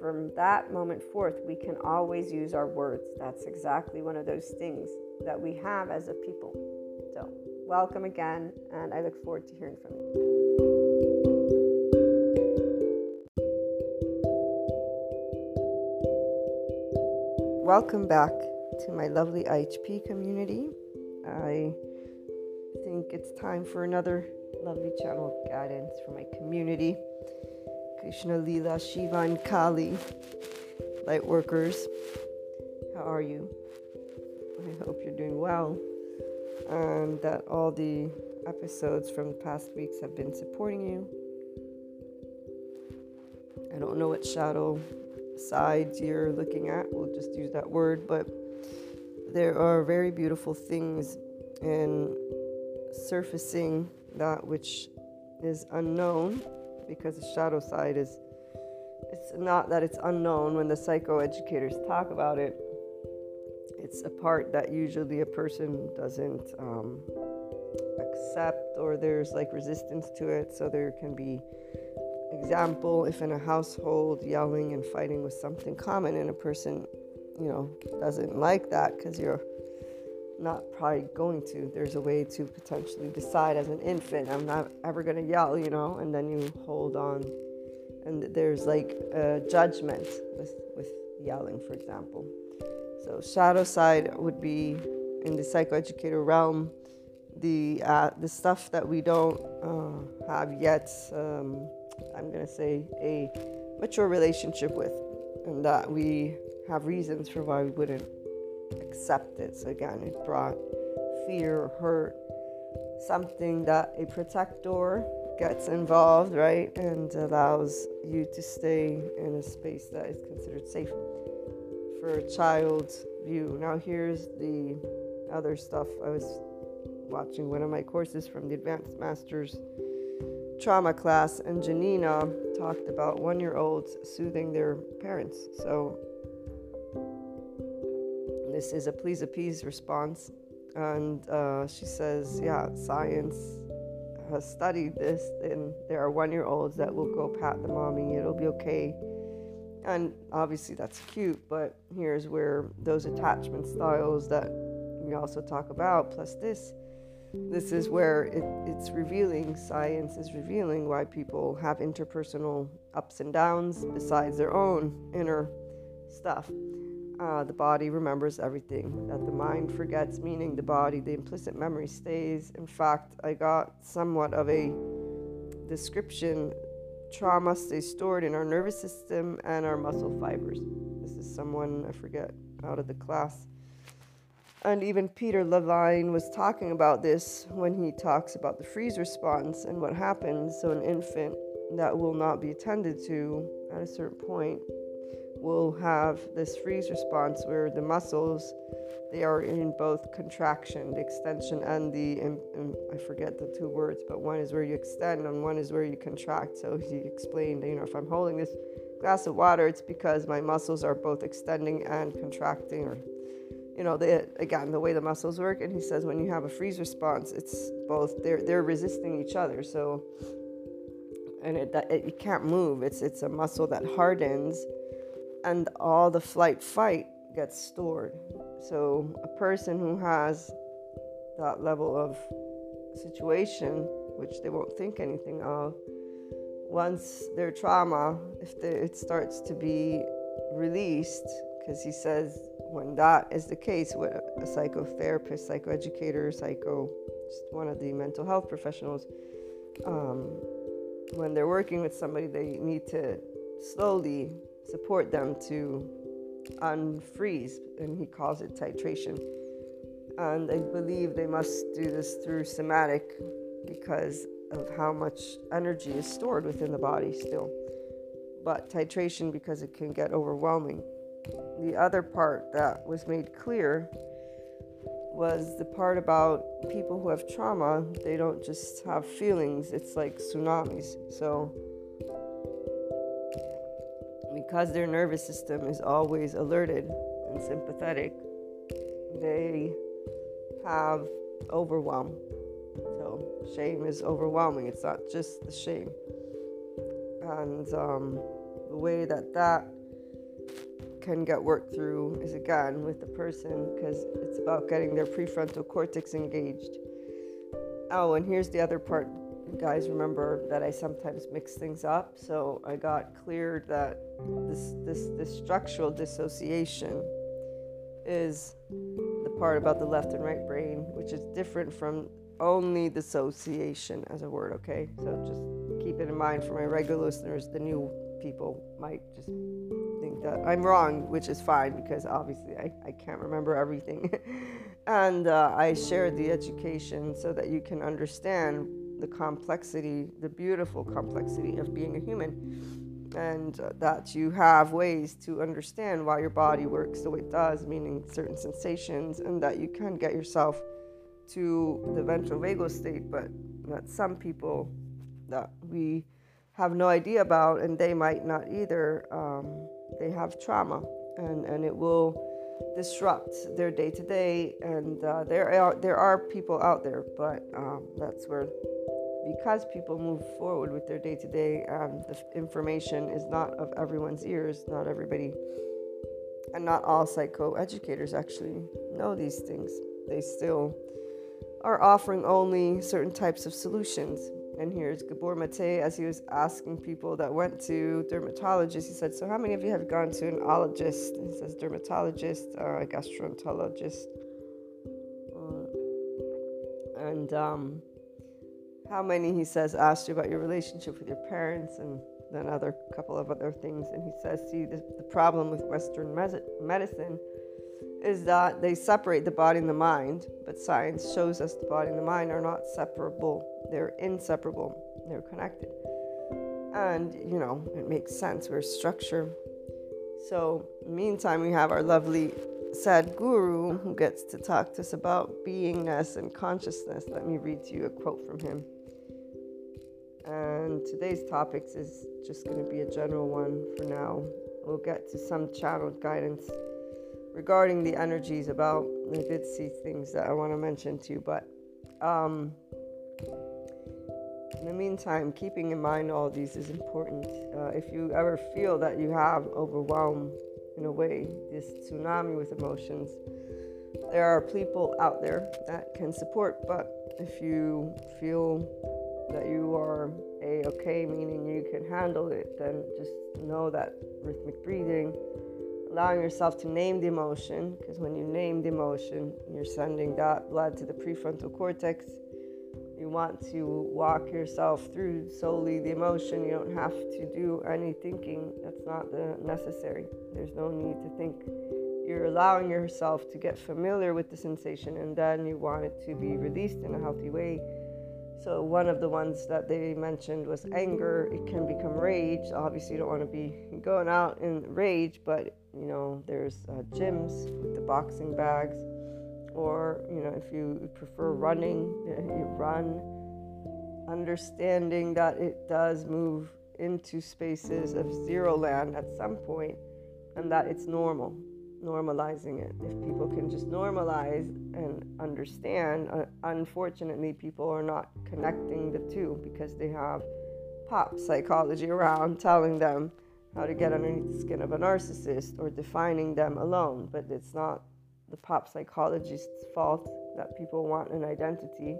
from that moment forth, we can always use our words. That's exactly one of those things that we have as a people. So, welcome again, and I look forward to hearing from you. Welcome back to my lovely IHP community. I think it's time for another lovely channel of guidance for my community. Krishna Lila, Shiva, and Kali, light workers. How are you? I hope you're doing well and that all the episodes from the past weeks have been supporting you. I don't know what shadow sides you're looking at, we'll just use that word, but there are very beautiful things in surfacing that which is unknown because the shadow side is it's not that it's unknown when the psychoeducators talk about it. It's a part that usually a person doesn't um, accept or there's like resistance to it. So there can be example if in a household yelling and fighting was something common and a person you know doesn't like that because you're not probably going to. There's a way to potentially decide as an infant i'm not ever going to yell you know and then you hold on. And there's like a judgment with with yelling for example. So shadow side would be in the psychoeducator realm the uh, the stuff that we don't uh, have yet um, i'm going to say a mature relationship with and that we have reasons for why we wouldn't accept it. So again, it brought fear, hurt, something that a protector gets involved, right, and allows you to stay in a space that is considered safe for a child's view. Now, here's the other stuff. I was watching one of my courses from the Advanced Masters trauma class, and Janina talked about one year olds soothing their parents. So this is a please appease response. And uh, she says, yeah, science has studied this, and there are one year olds that will go pat the mommy, it'll be okay. And obviously, that's cute, but here's where those attachment styles that we also talk about, plus this, this is where it, it's revealing, science is revealing why people have interpersonal ups and downs besides their own inner stuff uh, the body remembers everything that the mind forgets, meaning the body, the implicit memory stays. In fact, I got somewhat of a description trauma stays stored in our nervous system and our muscle fibers. This is someone, I forget, out of the class. And even Peter Levine was talking about this when he talks about the freeze response and what happens. So, an infant that will not be attended to at a certain point will have this freeze response where the muscles they are in both contraction the extension and the i forget the two words but one is where you extend and one is where you contract. So he explained you know if i'm holding this glass of water it's because my muscles are both extending and contracting or you know the, again the way the muscles work. And he says when you have a freeze response it's both they're they're resisting each other. So and it, it, it can't move. It's it's a muscle that hardens and all the flight fight gets stored. So a person who has that level of situation, which they won't think anything of, once their trauma, if it starts to be released, because he says when that is the case with a psychotherapist, psychoeducator, psycho, just one of the mental health professionals, um, when they're working with somebody, they need to slowly support them to unfreeze, and he calls it titration. And I believe they must do this through somatic because of how much energy is stored within the body still. But titration because it can get overwhelming. The other part that was made clear was the part about people who have trauma, they don't just have feelings, it's like tsunamis. So because their nervous system is always alerted and sympathetic, they have overwhelm. So, shame is overwhelming. It's not just the shame. And um, the way that that can get worked through is again with the person because it's about getting their prefrontal cortex engaged. Oh, and here's the other part guys remember that I sometimes mix things up. So I got cleared that this this this structural dissociation is the part about the left and right brain, which is different from only dissociation as a word, okay? So just keep it in mind for my regular listeners, the new people might just think that I'm wrong, which is fine because obviously I, I can't remember everything. and uh, I shared the education so that you can understand the complexity, the beautiful complexity of being a human. And uh, that you have ways to understand why your body works the way it does, meaning certain sensations, and that you can get yourself to the ventral vagal state, but that some people that we have no idea about, and they might not either, um, they have trauma, and, and it will disrupt their day to day. And uh, there are there are people out there, but um, that's where because people move forward with their day to day, the information is not of everyone's ears. Not everybody, and not all psychoeducators actually know these things. They still are offering only certain types of solutions. And here's Gabor Mate as he was asking people that went to dermatologists. He said, So, how many of you have gone to an ologist? He says, dermatologist, uh, gastroenterologist. Uh, and um, how many, he says, asked you about your relationship with your parents and then other couple of other things. And he says, see, the, the problem with Western medicine is that they separate the body and the mind, but science shows us the body and the mind are not separable. They're inseparable. They're connected. And, you know, it makes sense. We're structure. So, meantime, we have our lovely Sadhguru who gets to talk to us about beingness and consciousness. Let me read to you a quote from him. And today's topics is just going to be a general one for now. We'll get to some channeled guidance regarding the energies about I did see things that I want to mention to you, but um, in the meantime, keeping in mind all these is important. Uh, if you ever feel that you have overwhelmed in a way, this tsunami with emotions, there are people out there that can support. But if you feel that you are a okay, meaning you can handle it, then just know that rhythmic breathing, allowing yourself to name the emotion, because when you name the emotion, you're sending that blood to the prefrontal cortex. You want to walk yourself through solely the emotion. You don't have to do any thinking. That's not necessary. There's no need to think. You're allowing yourself to get familiar with the sensation, and then you want it to be released in a healthy way so one of the ones that they mentioned was anger. It can become rage. Obviously, you don't want to be going out in rage, but you know, there's uh, gyms with the boxing bags, or you know, if you prefer running, you run. Understanding that it does move into spaces of zero land at some point, and that it's normal normalizing it. If people can just normalize and understand, uh, unfortunately, people are not connecting the two because they have pop psychology around telling them how to get underneath the skin of a narcissist or defining them alone. But it's not the pop psychologist's fault that people want an identity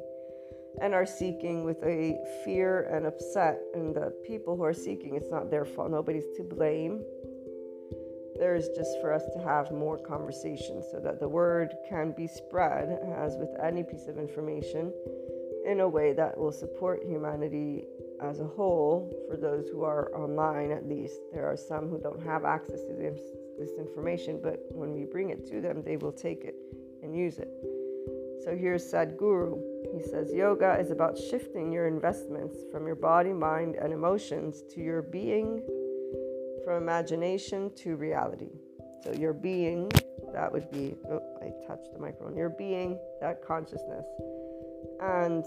and are seeking with a fear and upset. And the people who are seeking, it's not their fault. Nobody's to blame there is just for us to have more conversations so that the word can be spread, as with any piece of information, in a way that will support humanity as a whole for those who are online at least. There are some who don't have access to this, this information, but when we bring it to them, they will take it and use it. So here's Sadhguru. He says yoga is about shifting your investments from your body, mind, and emotions to your being from imagination to reality. So your being, that would be, oh, I touched the microphone, your being, that consciousness. And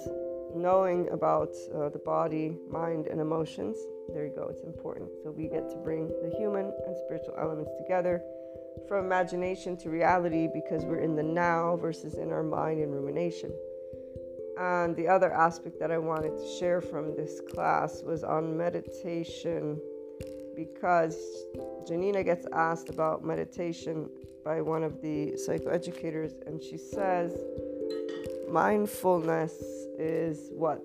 knowing about uh, the body, mind, and emotions, there you go, it's important. So we get to bring the human and spiritual elements together from imagination to reality because we're in the now versus in our mind and rumination. And the other aspect that I wanted to share from this class was on meditation because Janina gets asked about meditation by one of the psychoeducators, and she says mindfulness is what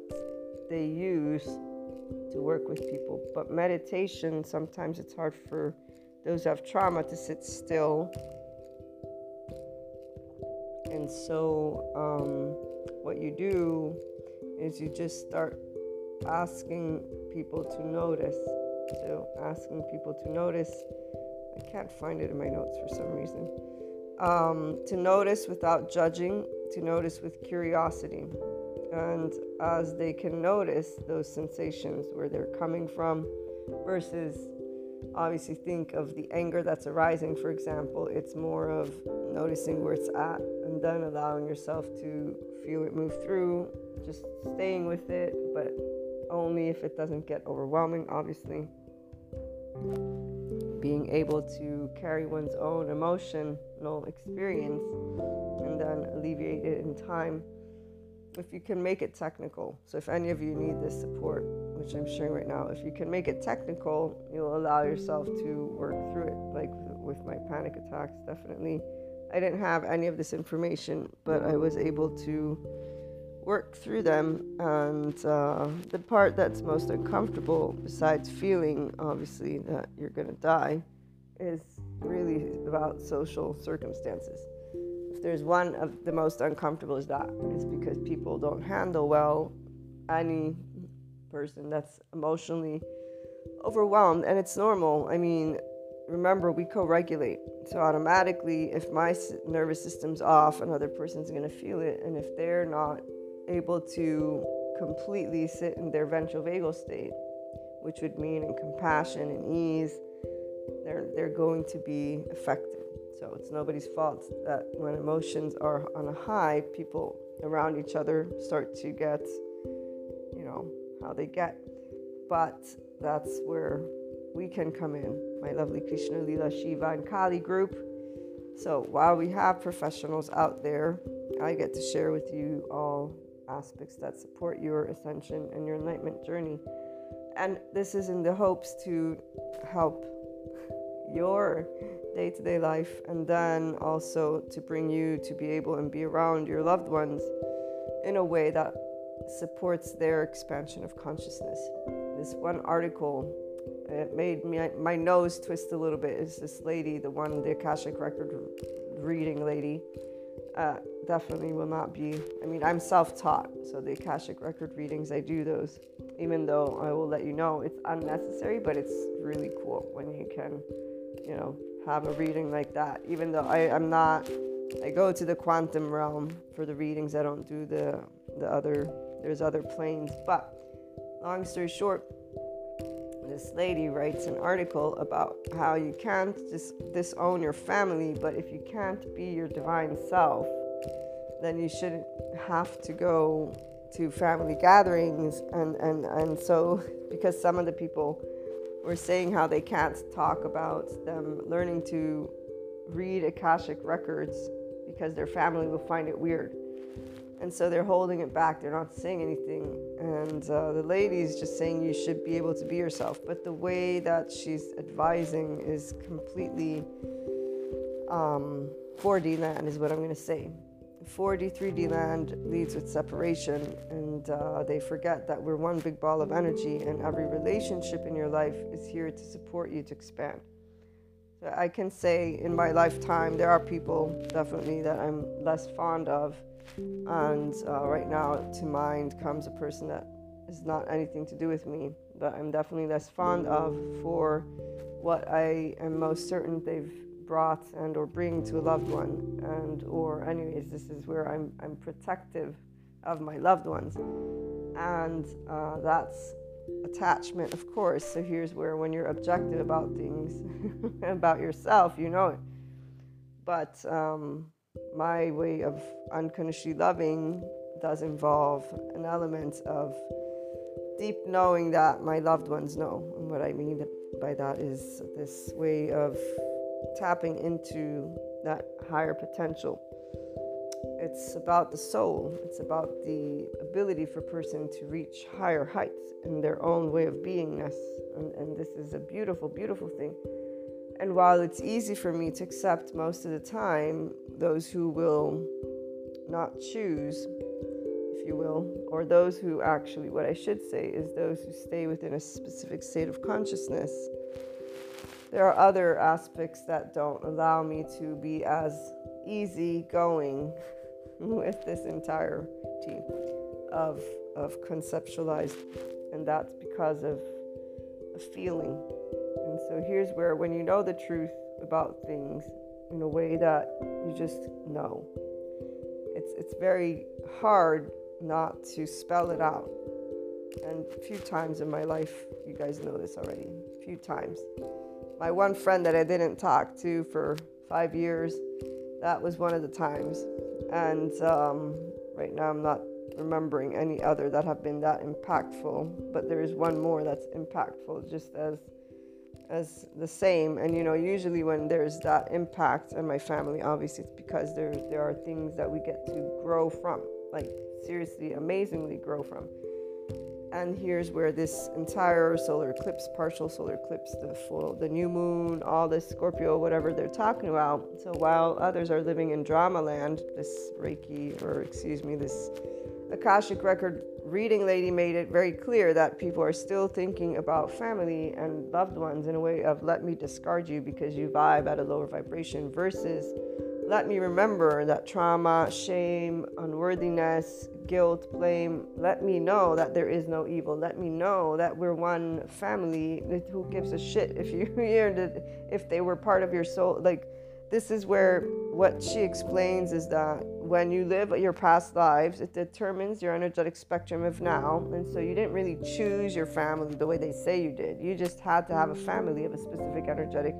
they use to work with people, but meditation sometimes it's hard for those who have trauma to sit still And so, um, what you do is you just start asking people to notice. So, asking people to notice. I can't find it in my notes for some reason. Um, to notice without judging, to notice with curiosity. And as they can notice those sensations, where they're coming from, versus obviously think of the anger that's arising, for example, it's more of noticing where it's at and then allowing yourself to feel it move through, just staying with it, but only if it doesn't get overwhelming, obviously. Being able to carry one's own emotional experience and then alleviate it in time if you can make it technical. So, if any of you need this support, which I'm sharing right now, if you can make it technical, you'll allow yourself to work through it. Like with my panic attacks, definitely. I didn't have any of this information, but I was able to work through them. And uh, the part that's most uncomfortable, besides feeling obviously that you're going to die, is really about social circumstances. If there's one of the most uncomfortable, is that, it's because people don't handle well any person that's emotionally overwhelmed, and it's normal. I mean, remember we co-regulate so automatically if my nervous system's off another person's going to feel it and if they're not able to completely sit in their ventral vagal state which would mean in compassion and ease they're they're going to be affected. So it's nobody's fault that when emotions are on a high people around each other start to get you know how they get. But that's where we can come in, my lovely Krishna Lila Shiva and Kali group. So while we have professionals out there, I get to share with you all aspects that support your ascension and your enlightenment journey. And this is in the hopes to help your day to day life and then also to bring you to be able and be around your loved ones in a way that supports their expansion of consciousness. This one article it made me, my nose twist a little bit. Is this lady, the one, the Akashic Record reading lady, uh, definitely will not be. I mean, I'm self taught, so the Akashic Record readings, I do those, even though I will let you know it's unnecessary, but it's really cool when you can, you know, have a reading like that. Even though I, I'm not, I go to the quantum realm for the readings, I don't do the, the other, there's other planes. But long story short, this lady writes an article about how you can't just disown your family, but if you can't be your divine self, then you shouldn't have to go to family gatherings. And, and, and so, because some of the people were saying how they can't talk about them learning to read Akashic records because their family will find it weird. And so they're holding it back. They're not saying anything and uh, the lady's just saying you should be able to be yourself but the way that she's advising is completely um, 4d land is what i'm going to say 4d 3d land leads with separation and uh, they forget that we're one big ball of energy and every relationship in your life is here to support you to expand. I can say in my lifetime there are people definitely that i'm less fond of and uh, right now, to mind comes a person that is not anything to do with me, but I'm definitely less fond of for what I am most certain they've brought and or bring to a loved one. And or anyways, this is where I'm I'm protective of my loved ones, and uh, that's attachment, of course. So here's where when you're objective about things about yourself, you know it. But um, my way of unconditionally loving does involve an element of deep knowing that my loved ones know. And what I mean by that is this way of tapping into that higher potential. It's about the soul, it's about the ability for a person to reach higher heights in their own way of beingness. And, and this is a beautiful, beautiful thing. And while it's easy for me to accept most of the time those who will not choose, if you will, or those who actually, what I should say is those who stay within a specific state of consciousness, there are other aspects that don't allow me to be as easy going with this entirety of of conceptualized, and that's because of a feeling. And so here's where, when you know the truth about things in a way that you just know, it's it's very hard not to spell it out. And a few times in my life, you guys know this already. A few times, my one friend that I didn't talk to for five years, that was one of the times. And um, right now, I'm not remembering any other that have been that impactful, but there is one more that's impactful just as as the same. And you know, usually when there's that impact in my family, obviously it's because there there are things that we get to grow from, like seriously, amazingly grow from. And here's where this entire solar eclipse, partial solar eclipse, the full, the new moon, all this Scorpio, whatever they're talking about. So while others are living in drama land, this Reiki, or excuse me, this Akashic Record reading lady made it very clear that people are still thinking about family and loved ones in a way of let me discard you because you vibe at a lower vibration versus let me remember that trauma, shame, unworthiness, guilt, blame. Let me know that there is no evil. Let me know that we're one family. Who gives a shit if you if they were part of your soul? Like this is where what she explains is that when you live your past lives, it determines your energetic spectrum of now. And so you didn't really choose your family the way they say you did. You just had to have a family of a specific energetic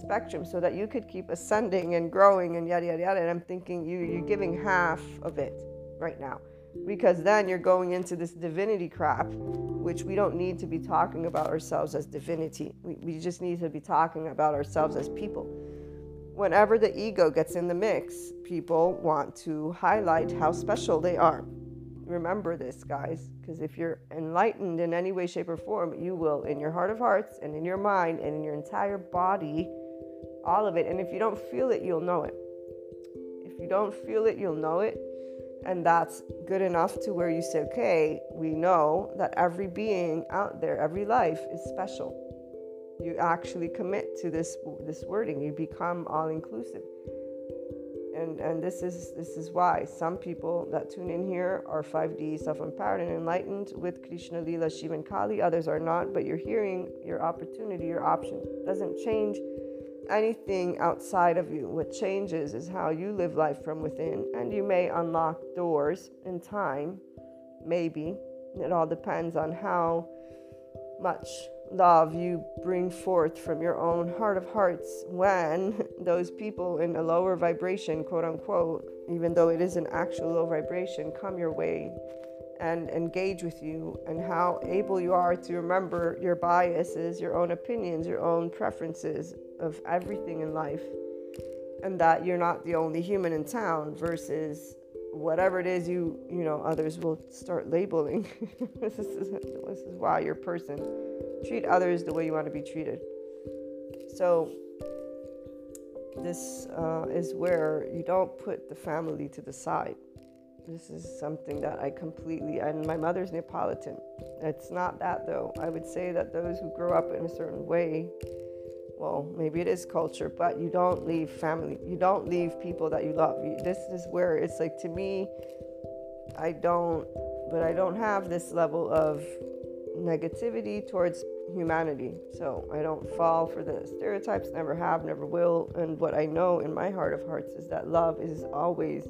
spectrum so that you could keep ascending and growing and yada yada yada. And I'm thinking you you're giving half of it right now. Because then you're going into this divinity crap, which we don't need to be talking about ourselves as divinity. We, we just need to be talking about ourselves as people whenever the ego gets in the mix, people want to highlight how special they are. Remember this, guys, because if you're enlightened in any way, shape, or form, you will, in your heart of hearts and in your mind and in your entire body, all of it. And if you don't feel it, you'll know it. If you don't feel it, you'll know it. And that's good enough to where you say, okay, we know that every being out there, every life is special you actually commit to this this wording. You become all inclusive and and this is this is why some people that tune in here are 5d self-empowered and enlightened with krishna lila shiva and kali. Others are not but you're hearing your opportunity your option. Doesn't change anything outside of you. What changes is how you live life from within. And you may unlock doors in time maybe. It all depends on how much love you bring forth from your own heart of hearts when those people in a lower vibration, quote unquote, even though it is an actual low vibration, come your way and engage with you, and how able you are to remember your biases, your own opinions, your own preferences of everything in life, and that you're not the only human in town versus whatever it is you you know others will start labeling. This is this is why your person treat others the way you want to be treated so this uh, is where you don't put the family to the side this is something that i completely and my mother's neapolitan it's not that though i would say that those who grow up in a certain way well, maybe it is culture, but you don't leave family. You don't leave people that you love. This is where it's like to me, I don't, but I don't have this level of negativity towards humanity. So I don't fall for the stereotypes, never have, never will. And what I know in my heart of hearts is that love is always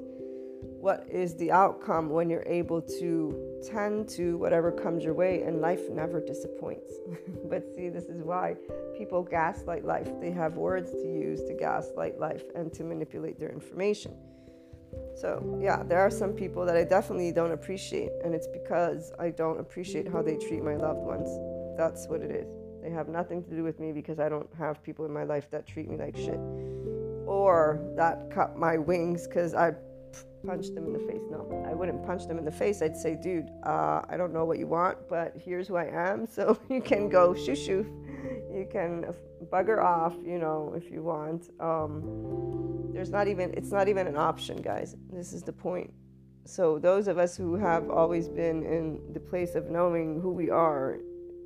what is the outcome when you're able to tend to whatever comes your way and life never disappoints but see this is why people gaslight life they have words to use to gaslight life and to manipulate their information so yeah there are some people that i definitely don't appreciate and it's because i don't appreciate how they treat my loved ones that's what it is they have nothing to do with me because i don't have people in my life that treat me like shit or that cut my wings because i punch them in the face. No, I wouldn't punch them in the face. I'd say, dude, uh, I don't know what you want, but here's who I am. So you can go shoo shoo. You can bugger off, you know, if you want. Um, there's not even, it's not even an option, guys. This is the point. So those of us who have always been in the place of knowing who we are,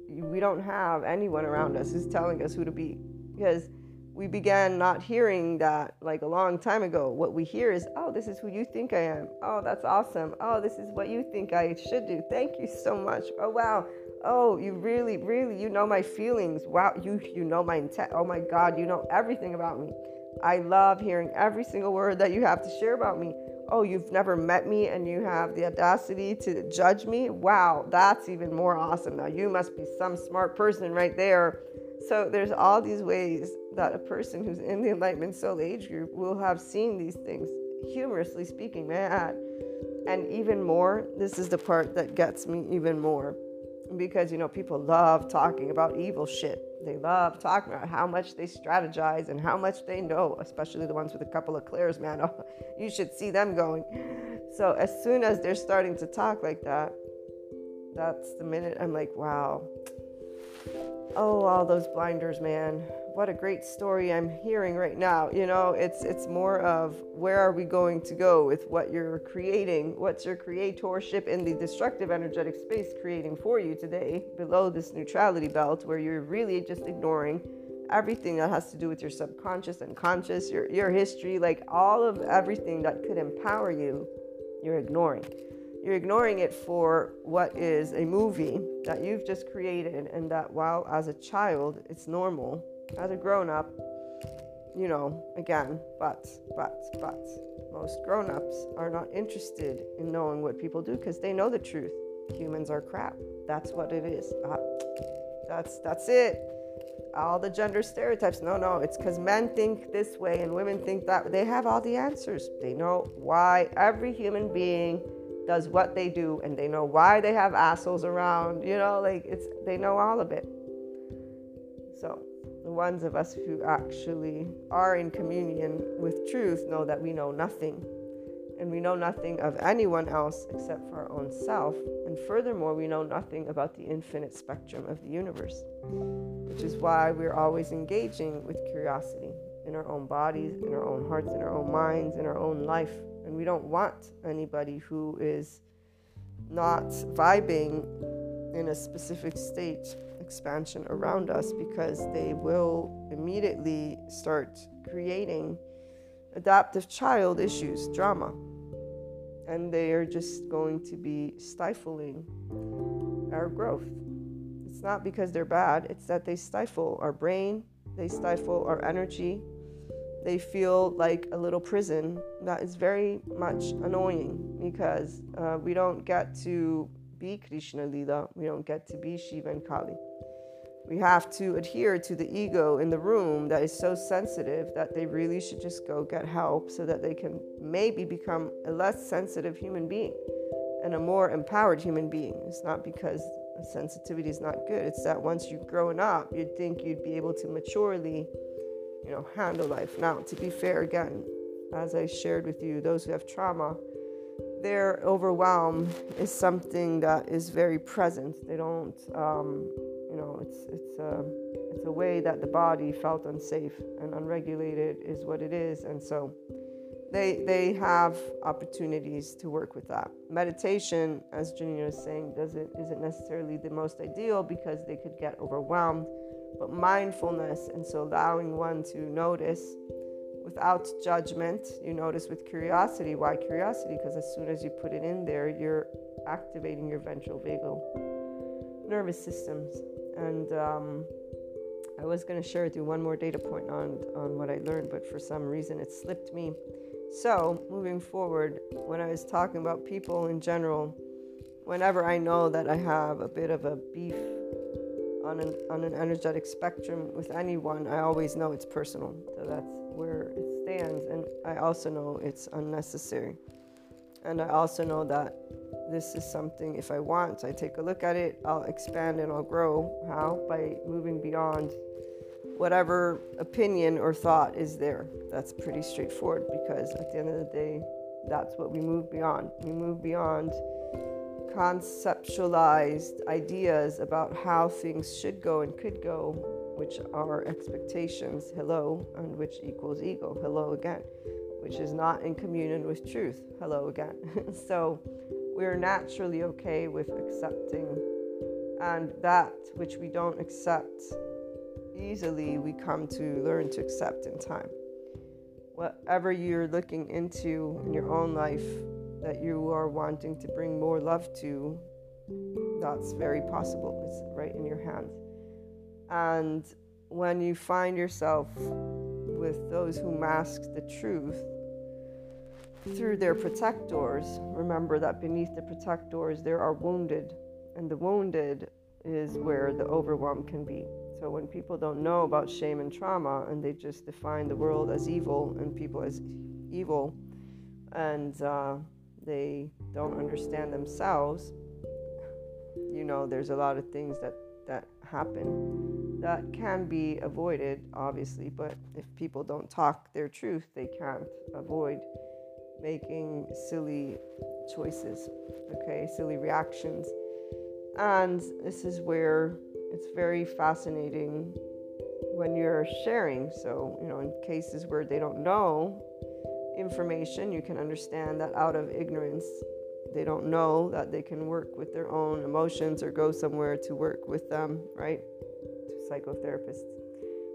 we don't have anyone around us who's telling us who to be because we began not hearing that like a long time ago. What we hear is, oh, this is who you think I am. Oh, that's awesome. Oh, this is what you think I should do. Thank you so much. Oh, wow. Oh, you really, really, you know my feelings. Wow, you you know my intent. Oh my God, you know everything about me. I love hearing every single word that you have to share about me. Oh, you've never met me and you have the audacity to judge me? Wow, that's even more awesome. Now, you must be some smart person right there. So, there's all these ways that a person who's in the Enlightenment Soul Age group will have seen these things, humorously speaking, man. And even more, this is the part that gets me even more because, you know, people love talking about evil shit they love talking about how much they strategize and how much they know, especially the ones with a couple of clairs, man. Oh, you should see them going. So as soon as they're starting to talk like that, that's the minute I'm like, wow. Oh, all those blinders, man what a great story I'm hearing right now. You know, it's it's more of where are we going to go with what you're creating? What's your creatorship in the destructive energetic space creating for you today below this neutrality belt where you're really just ignoring everything that has to do with your subconscious and conscious, your your history, like all of everything that could empower you, you're ignoring. You're ignoring it for what is a movie that you've just created, and that while as a child it's normal as a grown up, you know, again, but, but, but, most grown ups are not interested in knowing what people do because they know the truth. Humans are crap. That's what it is. Uh, that's that's it. All the gender stereotypes. No, no, it's because men think this way and women think that. They have all the answers. They know why every human being does what they do, and they know why they have assholes around. You know, like it's they know all of it. So the ones of us who actually are in communion with truth know that we know nothing. And we know nothing of anyone else except for our own self. And furthermore, we know nothing about the infinite spectrum of the universe, which is why we're always engaging with curiosity in our own bodies, in our own hearts, in our own minds, in our own life. And we don't want anybody who is not vibing in a specific state expansion around us because they will immediately start creating adaptive child issues, drama. And they are just going to be stifling our growth. It's not because they're bad, it's that they stifle our brain, they stifle our energy. They feel like a little prison that is very much annoying because uh, we don't get to be Krishna Lila, we don't get to be Shiva and Kali. We have to adhere to the ego in the room that is so sensitive that they really should just go get help so that they can maybe become a less sensitive human being and a more empowered human being. It's not because sensitivity is not good, it's that once you've grown up, you'd think you'd be able to maturely, you know, handle life. Now, to be fair, again, as I shared with you, those who have trauma, their overwhelm is something that is very present. They don't, um, you know, it's it's a it's a way that the body felt unsafe and unregulated is what it is, and so they they have opportunities to work with that. Meditation, as Janina was saying, doesn't isn't necessarily the most ideal because they could get overwhelmed, but mindfulness and so allowing one to notice without judgment. You notice with curiosity. Why curiosity? Because as soon as you put it in there, you're activating your ventral vagal nervous systems. And um, I was going to share with you one more data point on, on what I learned, but for some reason it slipped me. So, moving forward, when I was talking about people in general, whenever I know that I have a bit of a beef on an, on an energetic spectrum with anyone, I always know it's personal. So that's where it stands. And I also know it's unnecessary. And I also know that this is something, if I want, I take a look at it, I'll expand and I'll grow. How? By moving beyond whatever opinion or thought is there. That's pretty straightforward because at the end of the day, that's what we move beyond. We move beyond conceptualized ideas about how things should go and could go which are expectations, hello, and which equals ego, hello again, which is not in communion with truth, hello again. so we're naturally okay with accepting, and that which we don't accept easily we come to learn to accept in time. Whatever you're looking into in your own life that you are wanting to bring more love to, that's very possible. It's right in your hands. And when you find yourself with those who mask the truth through their protectors, remember that beneath the protectors there are wounded, and the wounded is where the overwhelm can be. So when people don't know about shame and trauma and they just define the world as evil and people as evil, and uh, they don't understand themselves, you know, there's a lot of things that happen that can be avoided, obviously. But if people don't talk their truth, they can't avoid making silly choices, okay, silly reactions. And this is where it's very fascinating when you're sharing. So, you know, in cases where they don't know information, you can understand that out of ignorance, they don't know that they can work with their own emotions or go somewhere to work with them, right? To psychotherapists,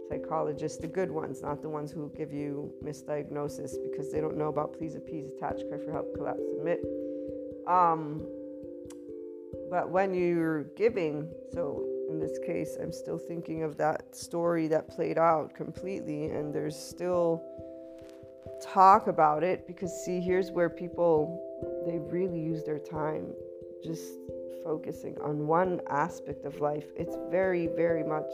psychologists, the good ones, not the ones who give you misdiagnosis because they don't know about please appease, attach, cry for help, collapse, submit. Um, but when you're giving, so in this case, I'm still thinking of that story that played out completely, and there's still talk about it because, see, here's where people they really use their time just focusing on one aspect of life. It's very, very much.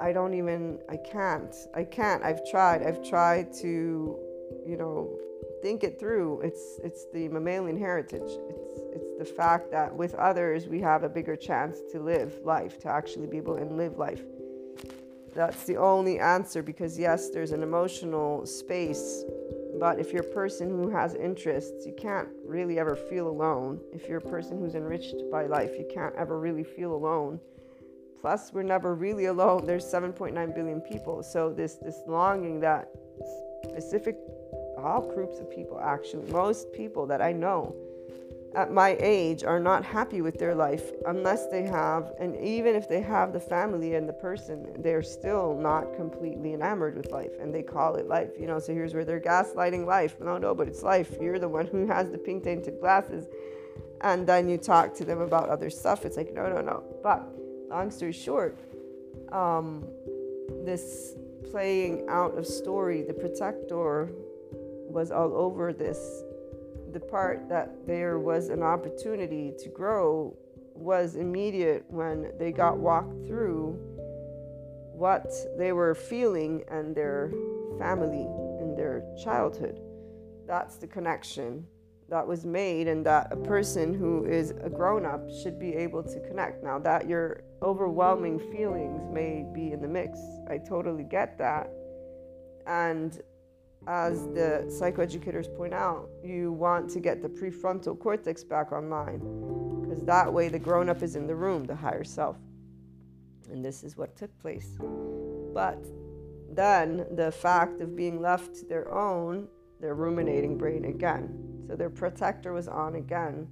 I don't even. I can't. I can't. I've tried. I've tried to, you know, think it through. It's it's the mammalian heritage. It's it's the fact that with others we have a bigger chance to live life, to actually be able and live life. That's the only answer because yes, there's an emotional space but if you're a person who has interests, you can't really ever feel alone. If you're a person who's enriched by life, you can't ever really feel alone. Plus, we're never really alone. There's 7.9 billion people. So this this longing that specific all groups of people actually, most people that I know at my age are not happy with their life unless they have, and even if they have the family and the person, they're still not completely enamored with life and they call it life. You know, so here's where they're gaslighting life. No, no, but it's life. You're the one who has the pink tinted glasses. And then you talk to them about other stuff. It's like, no, no, no. But long story short, um, this playing out of story, the protector was all over this the part that there was an opportunity to grow was immediate when they got walked through what they were feeling and their family and their childhood. That's the connection that was made, and that a person who is a grown up should be able to connect. Now, that your overwhelming feelings may be in the mix, I totally get that. And as the psychoeducators point out, you want to get the prefrontal cortex back online because that way the grown up is in the room, the higher self. And this is what took place. But then the fact of being left to their own, their ruminating brain again. So their protector was on again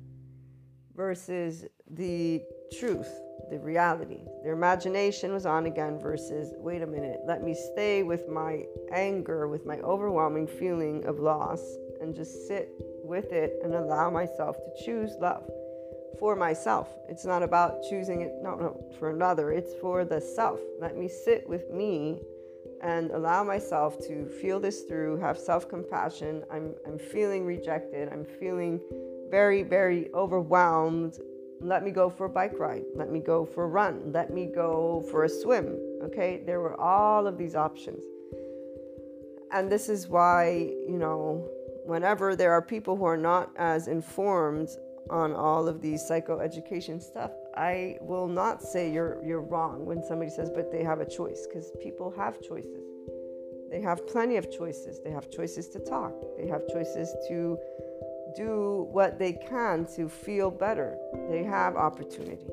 versus the truth the reality. Their imagination was on again versus, wait a minute, let me stay with my anger, with my overwhelming feeling of loss, and just sit with it and allow myself to choose love for myself. It's not about choosing it, no, no, for another. It's for the self. Let me sit with me and allow myself to feel this through, have self compassion. I'm, I'm feeling rejected. I'm feeling very, very overwhelmed let me go for a bike ride. Let me go for a run. Let me go for a swim. Okay, there were all of these options. And this is why, you know, whenever there are people who are not as informed on all of these psychoeducation stuff, I will not say you're you're wrong when somebody says but they have a choice because people have choices. They have plenty of choices. They have choices to talk. They have choices to do what they can to feel better. They have opportunity.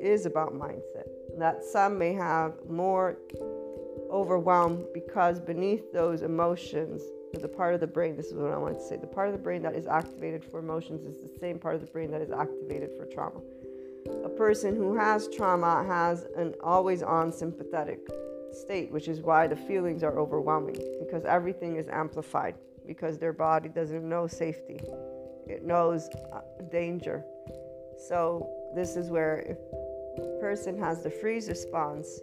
It is about mindset. That some may have more overwhelmed because beneath those emotions, the part of the brain, this is what I want to say, the part of the brain that is activated for emotions is the same part of the brain that is activated for trauma. a person who has trauma has an always on sympathetic state, which is why the feelings are overwhelming because everything is amplified because their body doesn't know safety, it knows uh, danger. So, this is where if a person has the freeze response,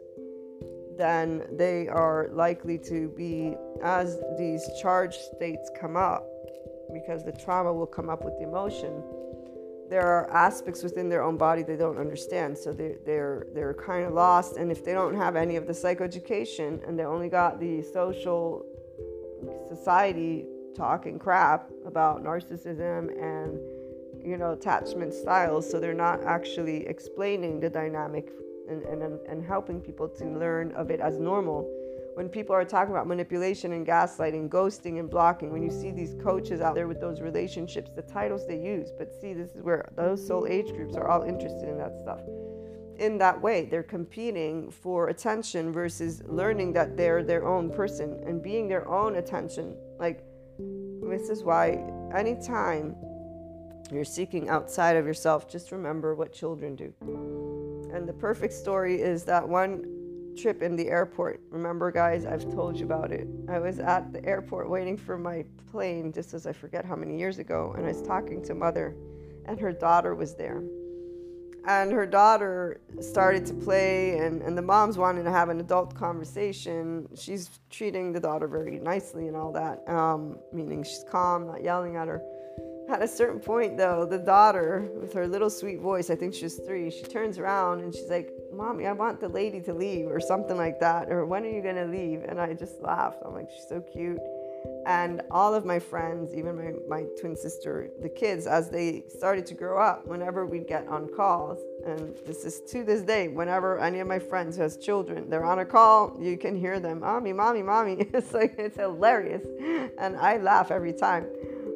then they are likely to be, as these charged states come up, because the trauma will come up with the emotion. There are aspects within their own body they don't understand, so they're they're they're kind of lost. And if they don't have any of the psychoeducation and they only got the social society talking crap about narcissism and you know attachment styles, so they're not actually explaining the dynamic and, and, and helping people to learn of it as normal. When people are talking about manipulation and gaslighting, ghosting and blocking, when you see these coaches out there with those relationships, the titles they use, but see, this is where those soul age groups are all interested in that stuff. In that way, they're competing for attention versus learning that they're their own person and being their own attention. Like, this is why anytime you're seeking outside of yourself, just remember what children do. And the perfect story is that one trip in the airport. Remember, guys, I've told you about it. I was at the airport waiting for my plane, just as I forget how many years ago, and I was talking to mother, and her daughter was there. And her daughter started to play, and, and the mom's wanting to have an adult conversation. She's treating the daughter very nicely and all that, um, meaning she's calm, not yelling at her. At a certain point, though, the daughter, with her little sweet voice, I think she was three, she turns around and she's like, Mommy, I want the lady to leave, or something like that, or when are you gonna leave? And I just laughed. I'm like, She's so cute. And all of my friends, even my, my twin sister, the kids, as they started to grow up, whenever we'd get on calls, and this is to this day, whenever any of my friends has children, they're on a call, you can hear them, Mommy, Mommy, Mommy. It's like, it's hilarious. And I laugh every time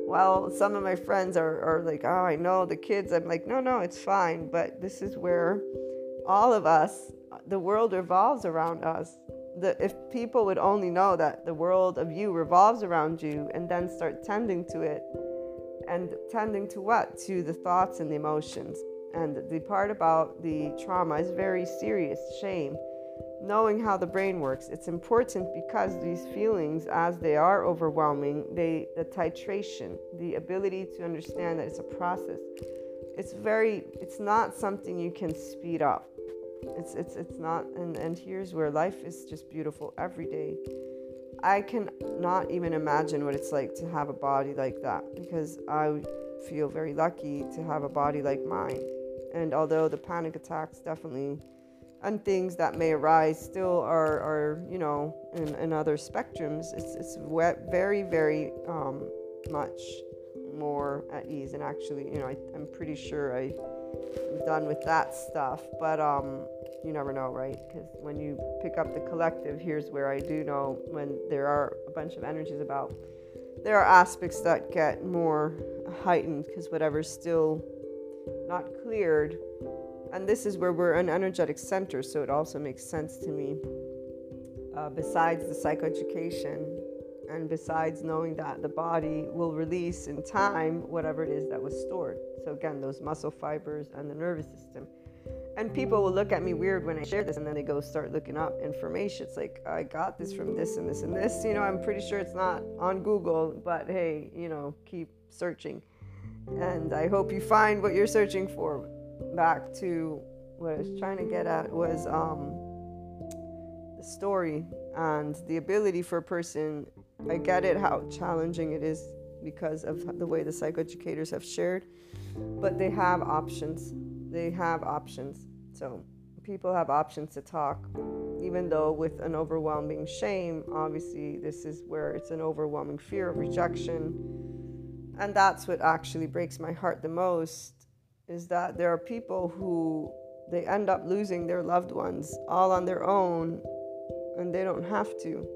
well, some of my friends are, are like, oh, I know the kids. I'm like, no, no, it's fine. But this is where all of us, the world revolves around us. The, if people would only know that the world of you revolves around you and then start tending to it, and tending to what? To the thoughts and the emotions. And the part about the trauma is very serious shame knowing how the brain works. It's important because these feelings, as they are overwhelming, they the titration, the ability to understand that it's a process. It's very it's not something you can speed up. It's it's it's not and, and here's where life is just beautiful every day. I can not even imagine what it's like to have a body like that because I feel very lucky to have a body like mine. And although the panic attacks definitely and things that may arise still are, are you know, in, in other spectrums, it's, it's very, very um, much more at ease. And actually, you know, I, am pretty sure I'm done with that stuff. But um, you never know, right? Because when you pick up the collective, here's where I do know when there are a bunch of energies about. There are aspects that get more heightened because whatever's still not cleared and this is where we're an energetic center, so it also makes sense to me. Uh, besides the psychoeducation, and besides knowing that the body will release in time whatever it is that was stored. So, again, those muscle fibers and the nervous system. And people will look at me weird when I share this, and then they go start looking up information. It's like, I got this from this and this and this. You know, I'm pretty sure it's not on Google, but hey, you know, keep searching. And I hope you find what you're searching for back to what I was trying to get at was um, the story and the ability for a person. I get it how challenging it is because of the way the psychoeducators have shared, but they have options. They have options. So people have options to talk, even though with an overwhelming shame, obviously, this is where it's an overwhelming fear of rejection. And that's what actually breaks my heart the most is that there are people who they end up losing their loved ones all on their own and they don't have to.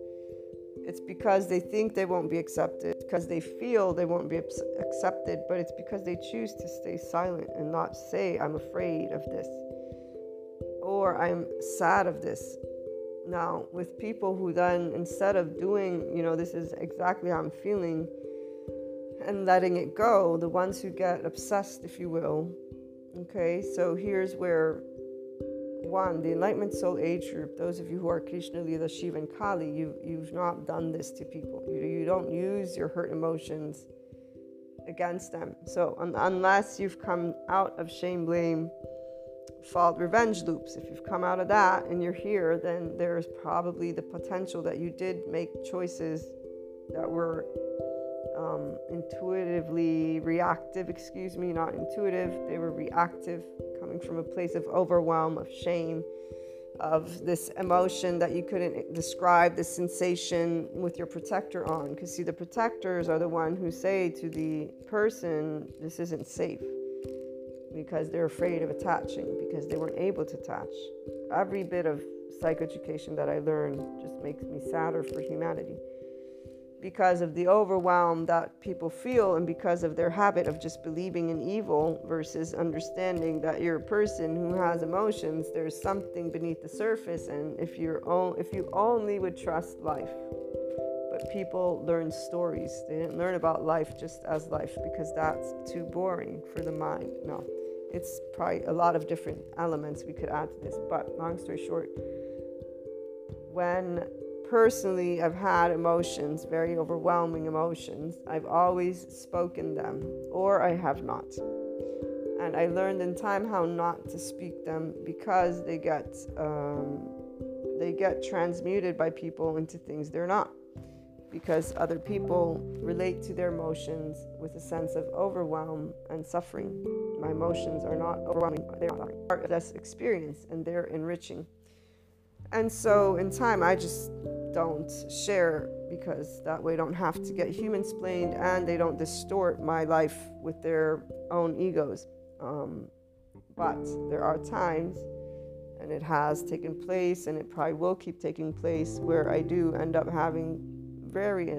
It's because they think they won't be accepted, because they feel they won't be accepted, but it's because they choose to stay silent and not say, I'm afraid of this or I'm sad of this. Now, with people who then, instead of doing, you know, this is exactly how I'm feeling, and letting it go, the ones who get obsessed, if you will, Okay, so here's where one, the Enlightenment Soul Age group, those of you who are Krishna, Lila, Shiva, and Kali, you, you've not done this to people. You, you don't use your hurt emotions against them. So, un- unless you've come out of shame, blame, fault, revenge loops, if you've come out of that and you're here, then there's probably the potential that you did make choices that were um, intuitively reactive, excuse me, not intuitive, they were reactive, coming from a place of overwhelm, of shame, of this emotion that you couldn't describe, this sensation with your protector on. Because, see, the protectors are the one who say to the person, this isn't safe because they're afraid of attaching, because they weren't able to attach. Every bit of psychoeducation that I learned just makes me sadder for humanity because of the overwhelm that people feel and because of their habit of just believing in evil versus understanding that you're a person who has emotions there's something beneath the surface. And if you're if you only would trust life but people learn stories they didn't learn about life just as life because that's too boring for the mind. No it's probably a lot of different elements we could add to this but long story short when personally I've had emotions, very overwhelming emotions. I've always spoken them, or I have not. And I learned in time how not to speak them because they get um, they get transmuted by people into things they're not. Because other people relate to their emotions with a sense of overwhelm and suffering. My emotions are not overwhelming; they're part of this experience, and they're enriching. And so in time, I just don't share because that way I don't have to get human splained and they don't distort my life with their own egos. Um, but there are times, and it has taken place, and it probably will keep taking place, where I do end up having very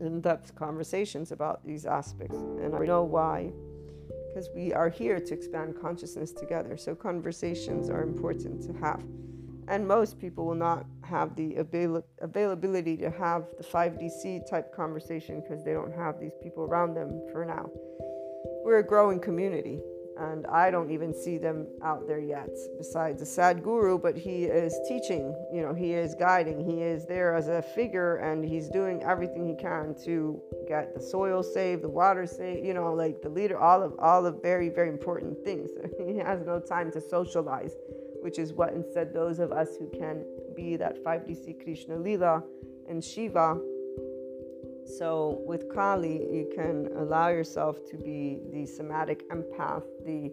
in depth conversations about these aspects. And I know why. Because we are here to expand consciousness together. So conversations are important to have and most people will not have the avail- availability to have the 5DC type conversation because they don't have these people around them for now. We're a growing community, and I don't even see them out there yet, besides a Sadhguru, but he is teaching, you know, he is guiding, he is there as a figure, and he's doing everything he can to get the soil saved, the water saved, you know, like the leader, all of all the very, very important things. he has no time to socialize which is what instead those of us who can be that 5DC Krishna Lila and Shiva. So with Kali, you can allow yourself to be the somatic empath, the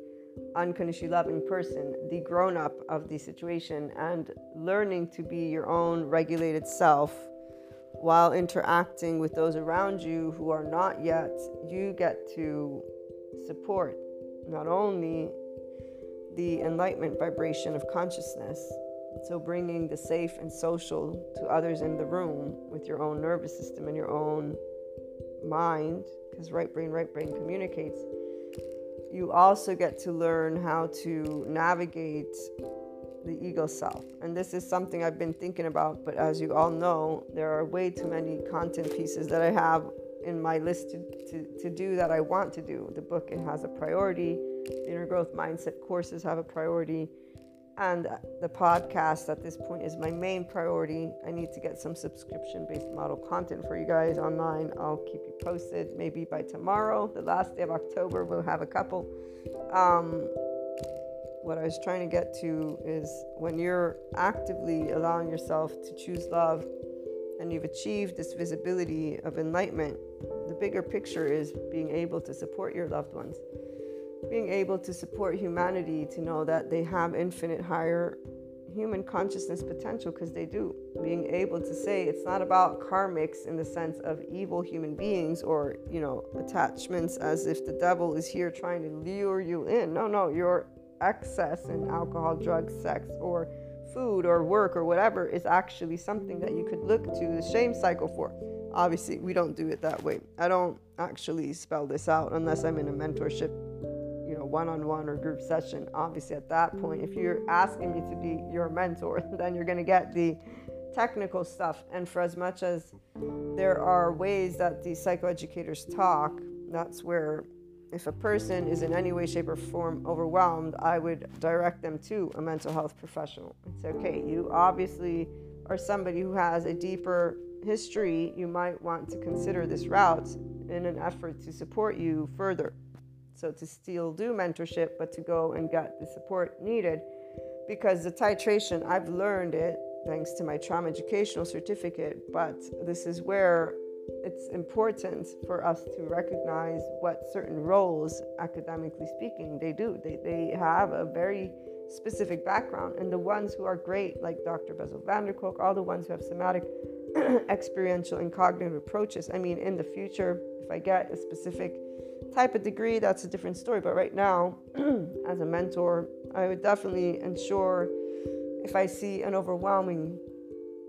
unconditionally loving person, the grown up of the situation, and learning to be your own regulated self while interacting with those around you who are not yet, you get to support not only the enlightenment vibration of consciousness. So, bringing the safe and social to others in the room with your own nervous system and your own mind, because right brain, right brain communicates. You also get to learn how to navigate the ego self. And this is something I've been thinking about, but as you all know, there are way too many content pieces that I have in my list to, to, to do that I want to do. The book, it has a priority inner growth mindset courses have a priority. And the podcast at this point is my main priority. I need to get some subscription based model content for you guys online. I'll keep you posted. Maybe by tomorrow, the last day of October, we'll have a couple. Um, what I was trying to get to is when you're actively allowing yourself to choose love and you've achieved this visibility of enlightenment, the bigger picture is being able to support your loved ones being able to support humanity to know that they have infinite higher human consciousness potential because they do. Being able to say it's not about karmics in the sense of evil human beings or, you know, attachments as if the devil is here trying to lure you in. No, no, your excess in alcohol, drugs, sex, or food or work or whatever is actually something that you could look to the shame cycle for. Obviously, we don't do it that way. I don't actually spell this out unless I'm in a mentorship one-on-one or group session obviously at that point if you're asking me to be your mentor then you're going to get the technical stuff and for as much as there are ways that the psychoeducators talk that's where if a person is in any way, shape, or form overwhelmed, I would direct them to a mental health professional. It's okay. You obviously are somebody who has a deeper history. You might want to consider this route in an effort to support you further. So, to still do mentorship, but to go and get the support needed. Because the titration, I've learned it thanks to my trauma educational certificate, but this is where it's important for us to recognize what certain roles, academically speaking, they do. They, they have a very specific background. And the ones who are great, like Dr. Der Kolk, all the ones who have somatic, experiential, and cognitive approaches. I mean, in the future, if I get a specific type of degree, that's a different story. But right now, as a mentor, I would definitely ensure if I see an overwhelming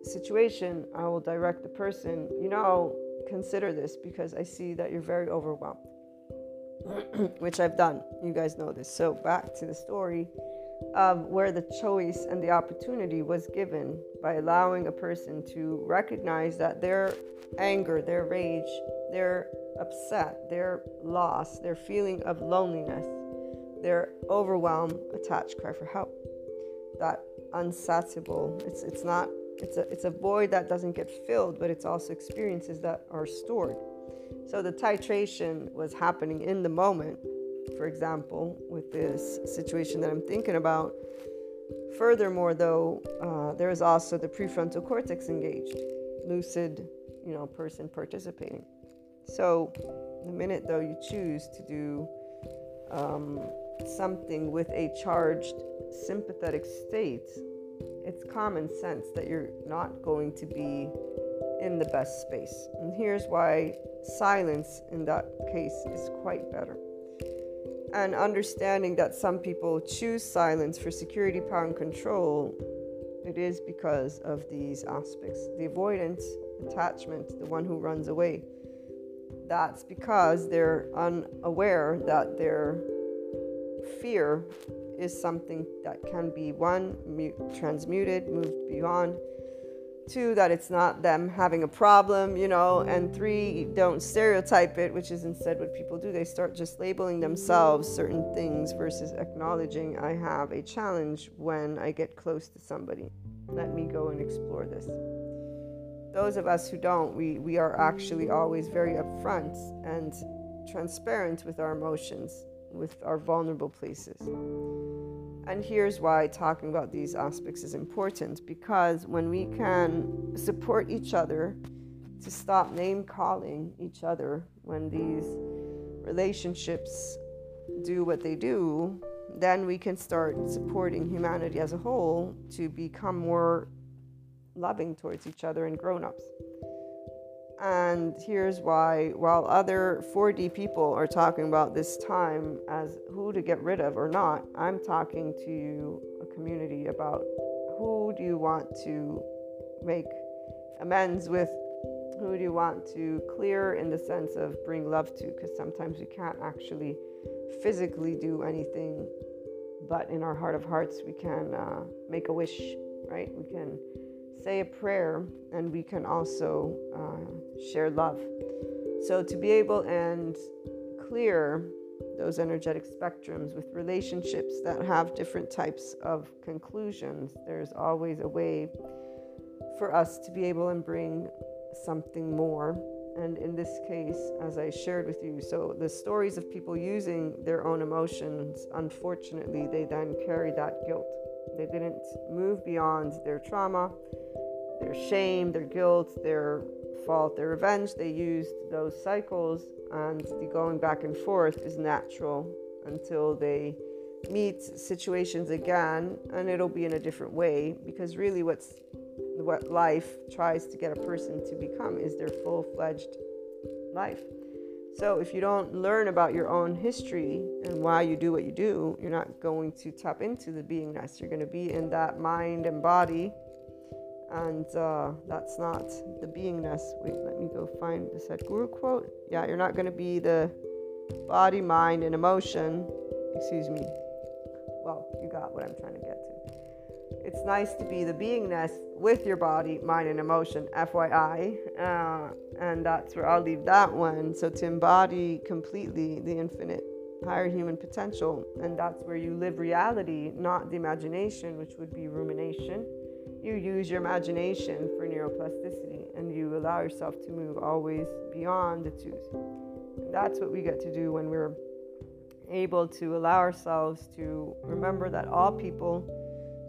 situation, I will direct the person, you know, consider this because I see that you're very overwhelmed, which I've done. You guys know this. So, back to the story of where the choice and the opportunity was given by allowing a person to recognize that their anger, their rage, their upset, their loss, their feeling of loneliness, their overwhelm, attached cry for help, that unsatiable. It's it's not it's a it's a void that doesn't get filled, but it's also experiences that are stored. So the titration was happening in the moment. For example, with this situation that I'm thinking about. Furthermore, though, uh, there is also the prefrontal cortex engaged, lucid, you know, person participating. So, the minute though you choose to do um, something with a charged sympathetic state, it's common sense that you're not going to be in the best space. And here's why silence in that case is quite better. And understanding that some people choose silence for security, power, and control, it is because of these aspects the avoidance, attachment, the one who runs away. That's because they're unaware that their fear is something that can be one, mute, transmuted, moved beyond. Two, that it's not them having a problem, you know. And three, don't stereotype it, which is instead what people do. They start just labeling themselves certain things versus acknowledging I have a challenge when I get close to somebody. Let me go and explore this. Those of us who don't, we, we are actually always very upfront and transparent with our emotions with our vulnerable places. And here's why talking about these aspects is important because when we can support each other to stop name calling each other when these relationships do what they do, then we can start supporting humanity as a whole to become more loving towards each other and grown ups. And here's why while other 4D people are talking about this time as who to get rid of or not, I'm talking to a community about who do you want to make amends with, who do you want to clear in the sense of bring love to, because sometimes we can't actually physically do anything, but in our heart of hearts, we can uh, make a wish, right? We can say a prayer and we can also uh, share love. So, to be able and clear those energetic spectrums with relationships that have different types of conclusions, there's always a way for us to be able and bring something more. And in this case, as I shared with you, so the stories of people using their own emotions, unfortunately, they then carry that guilt. They didn't move beyond their trauma their shame, their guilt, their fault, their revenge. They used those cycles, and the going back and forth is natural until they meet situations again, and it'll be in a different way because really, what's what life tries to get a person to become is their full-fledged life. So if you don't learn about your own history and why you do what you do, you're not going to tap into the beingness. You're going to be in that mind and body and uh, that's not the beingness. Wait, let me go find the Sadhguru quote. Yeah, you're not going to be the body, mind, and emotion. Excuse me. Well, you got what I'm trying to get to. It's nice to be the beingness with your body, mind, and emotion, FYI. Uh, and that's where I'll leave that one. So, to embody completely the infinite higher human potential. And that's where you live reality, not the imagination, which would be rumination. You use your imagination for neuroplasticity and you allow yourself to move always beyond the tooth. And that's what we get to do when we're able to allow ourselves to remember that all people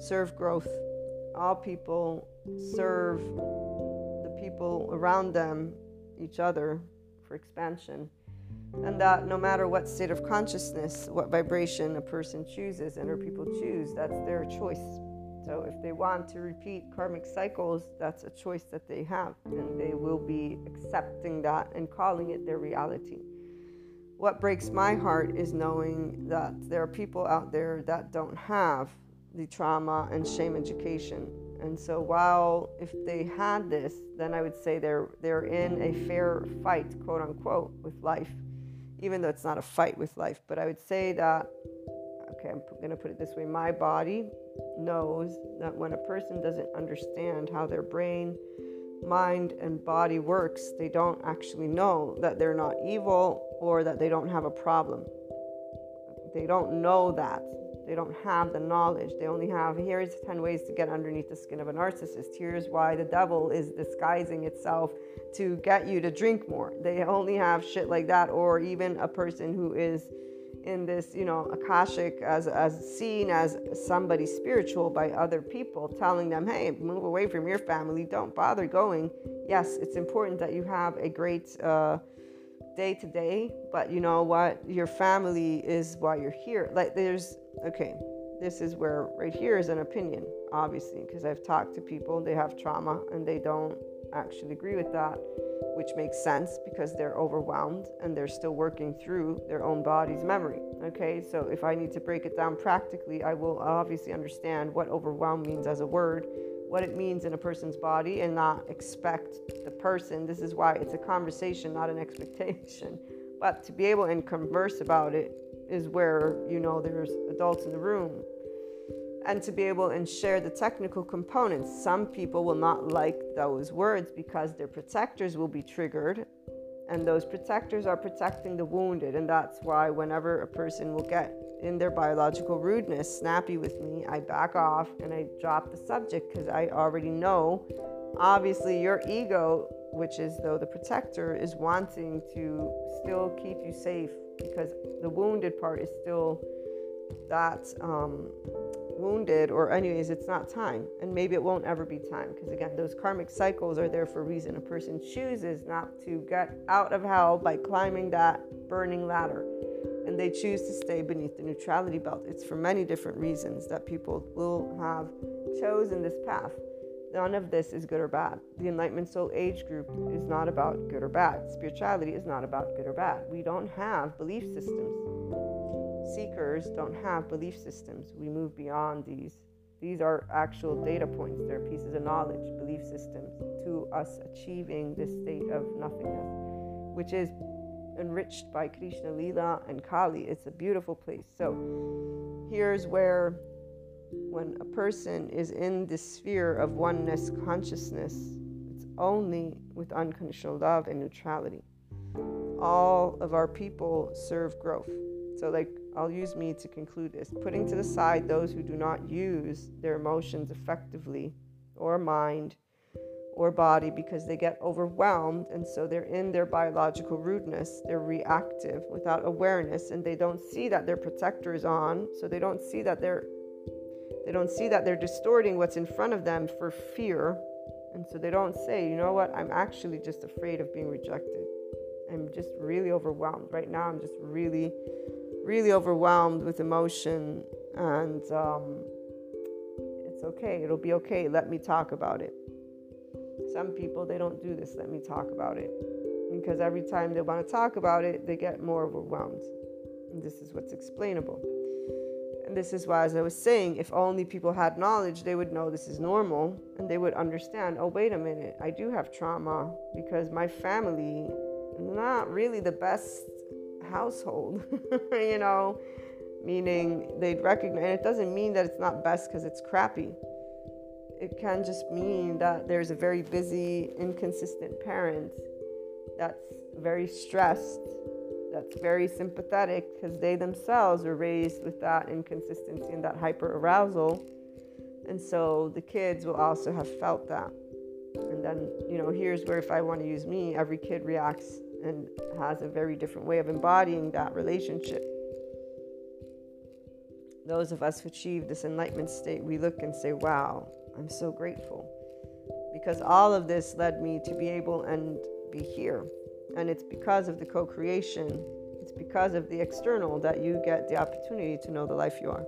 serve growth, all people serve the people around them, each other, for expansion. And that no matter what state of consciousness, what vibration a person chooses and or people choose, that's their choice. So if they want to repeat karmic cycles, that's a choice that they have, and they will be accepting that and calling it their reality. What breaks my heart is knowing that there are people out there that don't have the trauma and shame education. And so while if they had this, then I would say they're they're in a fair fight, quote unquote, with life, even though it's not a fight with life. But I would say that okay, I'm going to put it this way, my body knows that when a person doesn't understand how their brain, mind, and body works, they don't actually know that they're not evil or that they don't have a problem. They don't know that. They don't have the knowledge. They only have here's 10 ways to get underneath the skin of a narcissist. Here's why the devil is disguising itself to get you to drink more. They only have shit like that, or even a person who is in this, you know, Akashic as, as seen as somebody spiritual by other people, telling them, hey, move away from your family, don't bother going. Yes, it's important that you have a great uh, day to day, but you know what? Your family is why you're here. Like, there's, okay, this is where right here is an opinion, obviously, because I've talked to people, they have trauma and they don't actually agree with that which makes sense because they're overwhelmed and they're still working through their own body's memory. Okay, so if I need to break it down practically, I will obviously understand what overwhelm means as a word, what it means in a person's body, and not expect the person. This is why it's a conversation, not an expectation. But to be able and converse about it is where you know there's adults in the room and to be able and share the technical components. Some people will not like those words because their protectors will be triggered, and those protectors are protecting the wounded. And that's why, whenever a person will get in their biological rudeness, snappy with me, I back off and I drop the subject because I already know. Obviously, your ego, which is though the protector, is wanting to still keep you safe because the wounded part is still that um, wounded, or anyways, it's not time. And maybe it won't ever be time because, again, those karmic cycles are there for a reason. A person chooses not to get out of hell by climbing that burning ladder and they choose to stay beneath the neutrality belt. It's for many different reasons that people will have chosen this path. None of this is good or bad. The Enlightenment Soul Age group is not about good or bad. Spirituality is not about good or bad. We don't have belief systems seekers don't have belief systems. We move beyond these. These are actual data points. They're pieces of knowledge, belief systems to us achieving this state of nothingness, which is enriched by Krishna Lila and Kali. It's a beautiful place. So here's where when a person is in the sphere of oneness consciousness, it's only with unconditional love and neutrality. All of our people serve growth. So, like I'll use me to conclude this. Putting to the side those who do not use their emotions effectively, or mind, or body, because they get overwhelmed and so they're in their biological rudeness. They're reactive without awareness and they don't see that their protector is on. So they don't see that they're they don't see that they're distorting what's in front of them for fear. And so they don't say, you know what, I'm actually just afraid of being rejected. I'm just really overwhelmed. Right now, I'm just really really overwhelmed with emotion and um, it's okay. It'll be okay. Let me talk about it. Some people they don't do this. Let me talk about it. Because every time they want to talk about it they get more overwhelmed. And this is what's explainable this is why as i was saying if only people had knowledge they would know this is normal and they would understand oh wait a minute i do have trauma because my family not really the best household, you know, meaning they'd recognize, and it doesn't mean that it's not best because it's crappy. It can just mean that there's a very busy, inconsistent parent that's very stressed, that's very sympathetic because they themselves are raised with that inconsistency and that hyper arousal. And so the kids will also have felt that. And then, you know, here's where if I want to use me, every kid reacts and has a very different way of embodying that relationship. Those of us who achieve this enlightenment state, we look and say, wow, I'm so grateful. Because all of this led me to be able and be here. And it's because of the co creation, it's because of the external that you get the opportunity to know the life you are.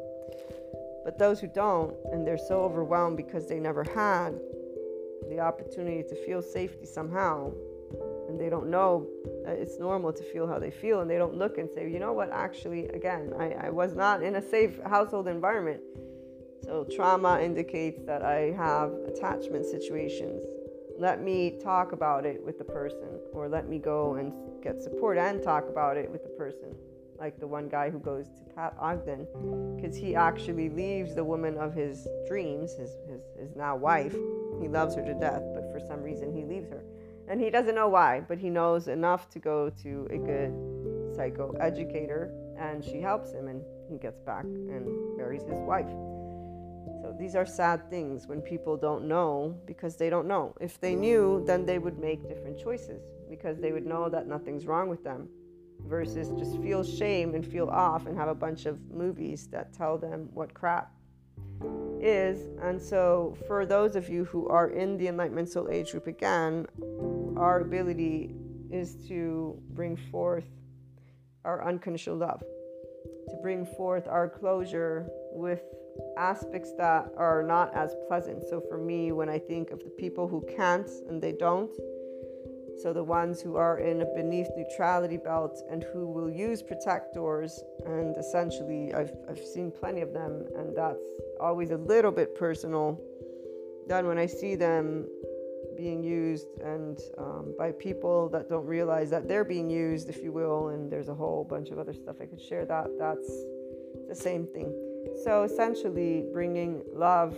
But those who don't, and they're so overwhelmed because they never had the opportunity to feel safety somehow, and they don't know uh, it's normal to feel how they feel, and they don't look and say, you know what, actually, again, I, I was not in a safe household environment. So, trauma indicates that I have attachment situations. Let me talk about it with the person, or let me go and get support and talk about it with the person. Like the one guy who goes to Pat Ogden, because he actually leaves the woman of his dreams, his, his, his now wife. He loves her to death, but for some reason he leaves her. And he doesn't know why, but he knows enough to go to a good psychoeducator, and she helps him, and he gets back and marries his wife. So these are sad things when people don't know because they don't know. If they knew, then they would make different choices because they would know that nothing's wrong with them versus just feel shame and feel off and have a bunch of movies that tell them what crap is. And so, for those of you who are in the Enlightenment Soul Age group again, our ability is to bring forth our unconditional love, to bring forth our closure with aspects that are not as pleasant. So, for me, when I think of the people who can't and they don't, so the ones who are in a beneath neutrality belt and who will use protectors, and essentially, I've, I've seen plenty of them, and that's always a little bit personal. Then when I see them being used and um, by people that don't realize that they're being used, if you will, and there's a whole bunch of other stuff I could share. That that's the same thing. So essentially, bringing love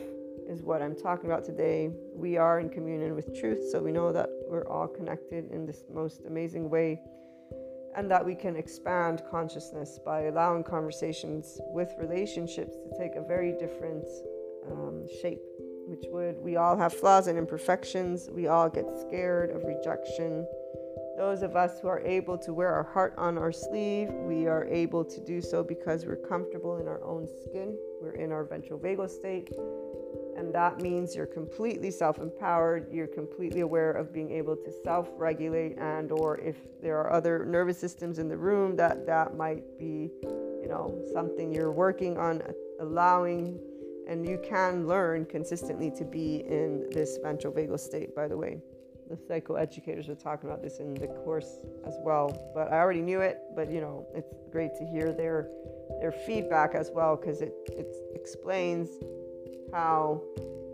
is what I'm talking about today. We are in communion with truth, so we know that we're all connected in this most amazing way, and that we can expand consciousness by allowing conversations with relationships to take a very different um, shape which would we all have flaws and imperfections. We all get scared of rejection. Those of us who are able to wear our heart on our sleeve, we are able to do so because we're comfortable in our own skin. We're in our ventral vagal state. And that means you're completely self-empowered. You're completely aware of being able to self-regulate and or if there are other nervous systems in the room that that might be, you know, something you're working on allowing and you can learn consistently to be in this ventral vagal state, by the way. The psychoeducators are talking about this in the course as well. But I already knew it, but you know, it's great to hear their their feedback as well because it, it explains how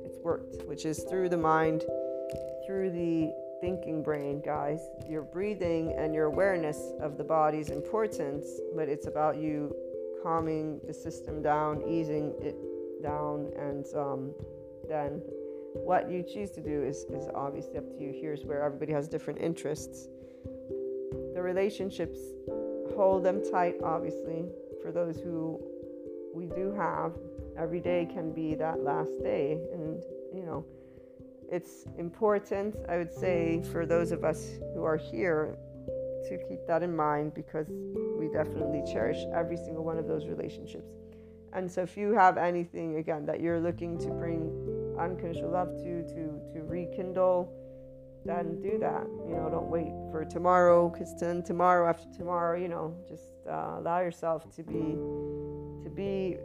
it's worked, which is through the mind, through the thinking brain, guys. Your breathing and your awareness of the body's importance, but it's about you calming the system down, easing it down, and um, then what you choose to do is, is obviously up to you. Here's where everybody has different interests. The relationships, hold them tight, obviously, for those who we do have. Every day can be that last day, and you know, it's important, I would say, for those of us who are here to keep that in mind because we definitely cherish every single one of those relationships. And so if you have anything again that you're looking to bring unconditional love to, to to rekindle, then do that. You know, don't wait for tomorrow, because then tomorrow after tomorrow, you know, just uh, allow yourself to be to be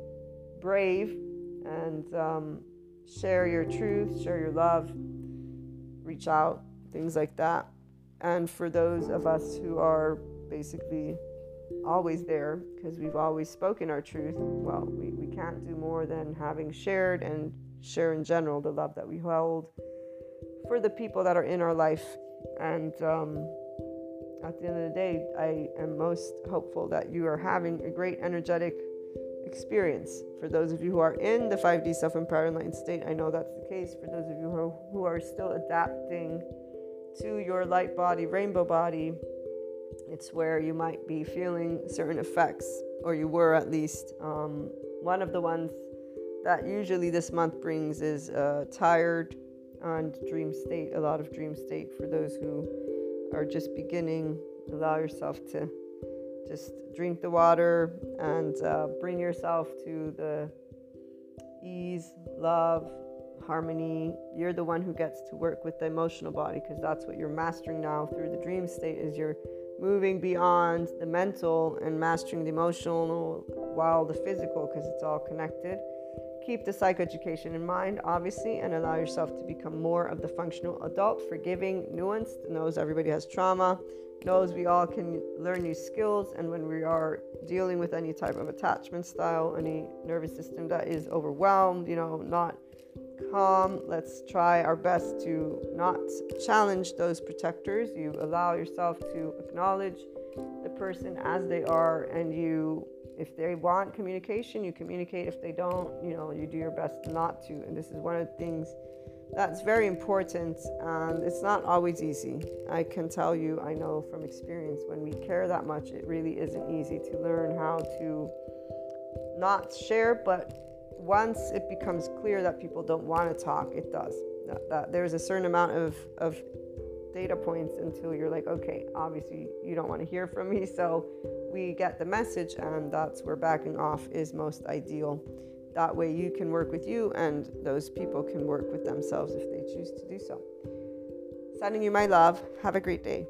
brave and um, share your truth, share your love, reach out, things like that. And for those of us who are basically always there because we've always spoken our truth, well, we, we can't do more than having shared and share in general the love that we hold for the people that are in our life. And um, at the end of the day, I am most hopeful that you are having a great energetic experience. For those of you who are in the 5D self empowered enlightened state, I know that's the case. For those of you who who are still adapting to your light body, rainbow body, It's where you might be feeling certain effects, or you were at least. Um, one of the ones that usually this month brings is uh, tired and dream state, a lot of dream state for those who are just beginning. Allow yourself to just drink the water and uh, bring yourself to the ease, love, harmony. You're the one who gets to work with the emotional body because that's what you're mastering now through the dream state is you're moving beyond the mental and mastering the emotional while the physical because it's all connected. Keep the psychoeducation in mind, obviously, and allow yourself to become more of the functional adult, forgiving, nuanced, knows everybody has trauma, knows we all can learn new skills, and when we are dealing with any type of attachment style, any nervous system that is overwhelmed, you know, not calm, let's try our best to not challenge those protectors. You allow yourself to acknowledge the person as they are, and you if they want communication, you communicate. If they don't, you know, you do your best not to. And this is one of the things that's very important and it's not always easy. I can tell you, I know from experience, when we care that much, it really isn't easy to learn how to not share, but once it becomes clear that people don't want to talk, it does. That, that there's a certain amount of, of data points until you're like, okay, obviously you don't want to hear from me. So we get the message, and that's where backing off is most ideal. That way you can work with you, and those people can work with themselves if they choose to do so. Sending you my love. Have a great day.